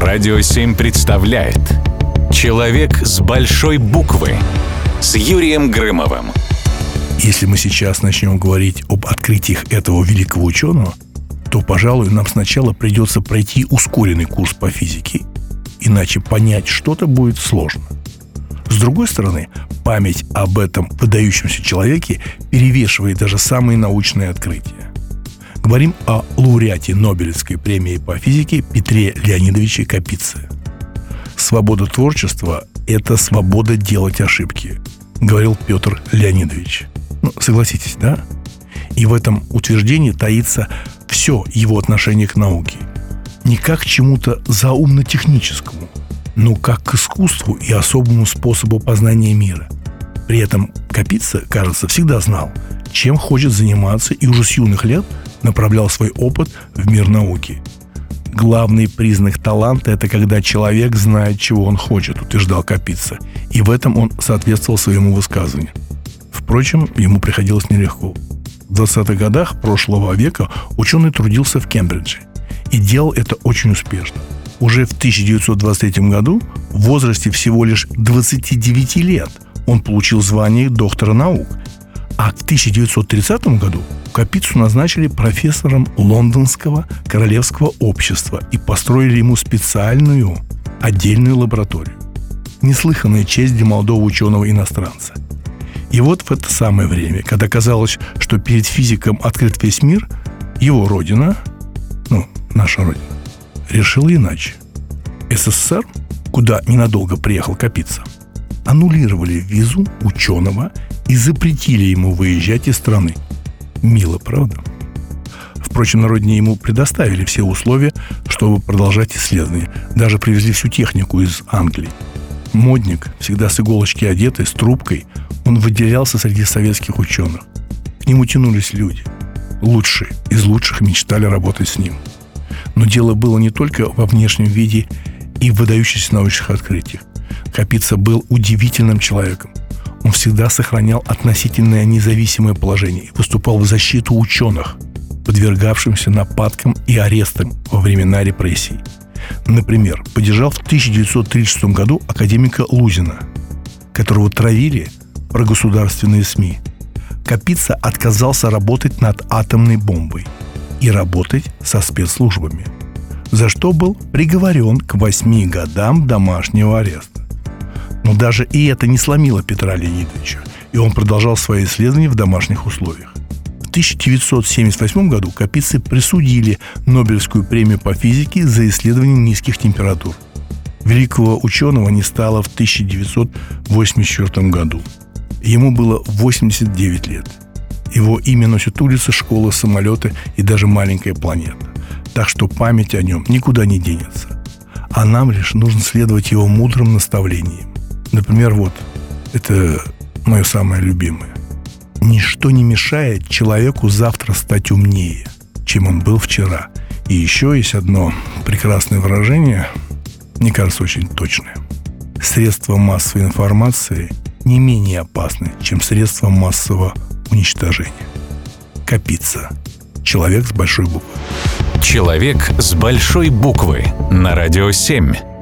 Радио 7 представляет Человек с большой буквы с Юрием Грымовым. Если мы сейчас начнем говорить об открытиях этого великого ученого, то, пожалуй, нам сначала придется пройти ускоренный курс по физике, иначе понять что-то будет сложно. С другой стороны, память об этом выдающемся человеке перевешивает даже самые научные открытия. Говорим о лауреате Нобелевской премии по физике Петре Леонидовиче Капице. Свобода творчества – это свобода делать ошибки, говорил Петр Леонидович. Ну, согласитесь, да? И в этом утверждении таится все его отношение к науке. Не как к чему-то заумно-техническому, но как к искусству и особому способу познания мира. При этом Капица, кажется, всегда знал, чем хочет заниматься и уже с юных лет направлял свой опыт в мир науки. Главный признак таланта – это когда человек знает, чего он хочет, утверждал Капица. И в этом он соответствовал своему высказыванию. Впрочем, ему приходилось нелегко. В 20-х годах прошлого века ученый трудился в Кембридже и делал это очень успешно. Уже в 1923 году, в возрасте всего лишь 29 лет, он получил звание доктора наук. А в 1930 году Капицу назначили профессором Лондонского королевского общества и построили ему специальную отдельную лабораторию. Неслыханная честь для молодого ученого-иностранца. И вот в это самое время, когда казалось, что перед физиком открыт весь мир, его родина, ну, наша родина, решила иначе. СССР, куда ненадолго приехал Капица, аннулировали визу ученого и запретили ему выезжать из страны – Мило, правда? Впрочем, на родине ему предоставили все условия, чтобы продолжать исследования. Даже привезли всю технику из Англии. Модник, всегда с иголочки одетый, с трубкой, он выделялся среди советских ученых. К нему тянулись люди. Лучшие из лучших мечтали работать с ним. Но дело было не только во внешнем виде и в выдающихся научных открытиях. Капица был удивительным человеком – он всегда сохранял относительное независимое положение и выступал в защиту ученых, подвергавшимся нападкам и арестам во времена репрессий. Например, поддержал в 1936 году академика Лузина, которого травили про государственные СМИ. Капица отказался работать над атомной бомбой и работать со спецслужбами, за что был приговорен к восьми годам домашнего ареста. Но даже и это не сломило Петра Леонидовича, и он продолжал свои исследования в домашних условиях. В 1978 году Капицы присудили Нобелевскую премию по физике за исследование низких температур. Великого ученого не стало в 1984 году. Ему было 89 лет. Его имя носит улица, школа, самолеты и даже маленькая планета. Так что память о нем никуда не денется. А нам лишь нужно следовать его мудрым наставлениям. Например, вот, это мое самое любимое. Ничто не мешает человеку завтра стать умнее, чем он был вчера. И еще есть одно прекрасное выражение, мне кажется, очень точное. Средства массовой информации не менее опасны, чем средства массового уничтожения. Капица. Человек с большой буквы. Человек с большой буквы на радио 7.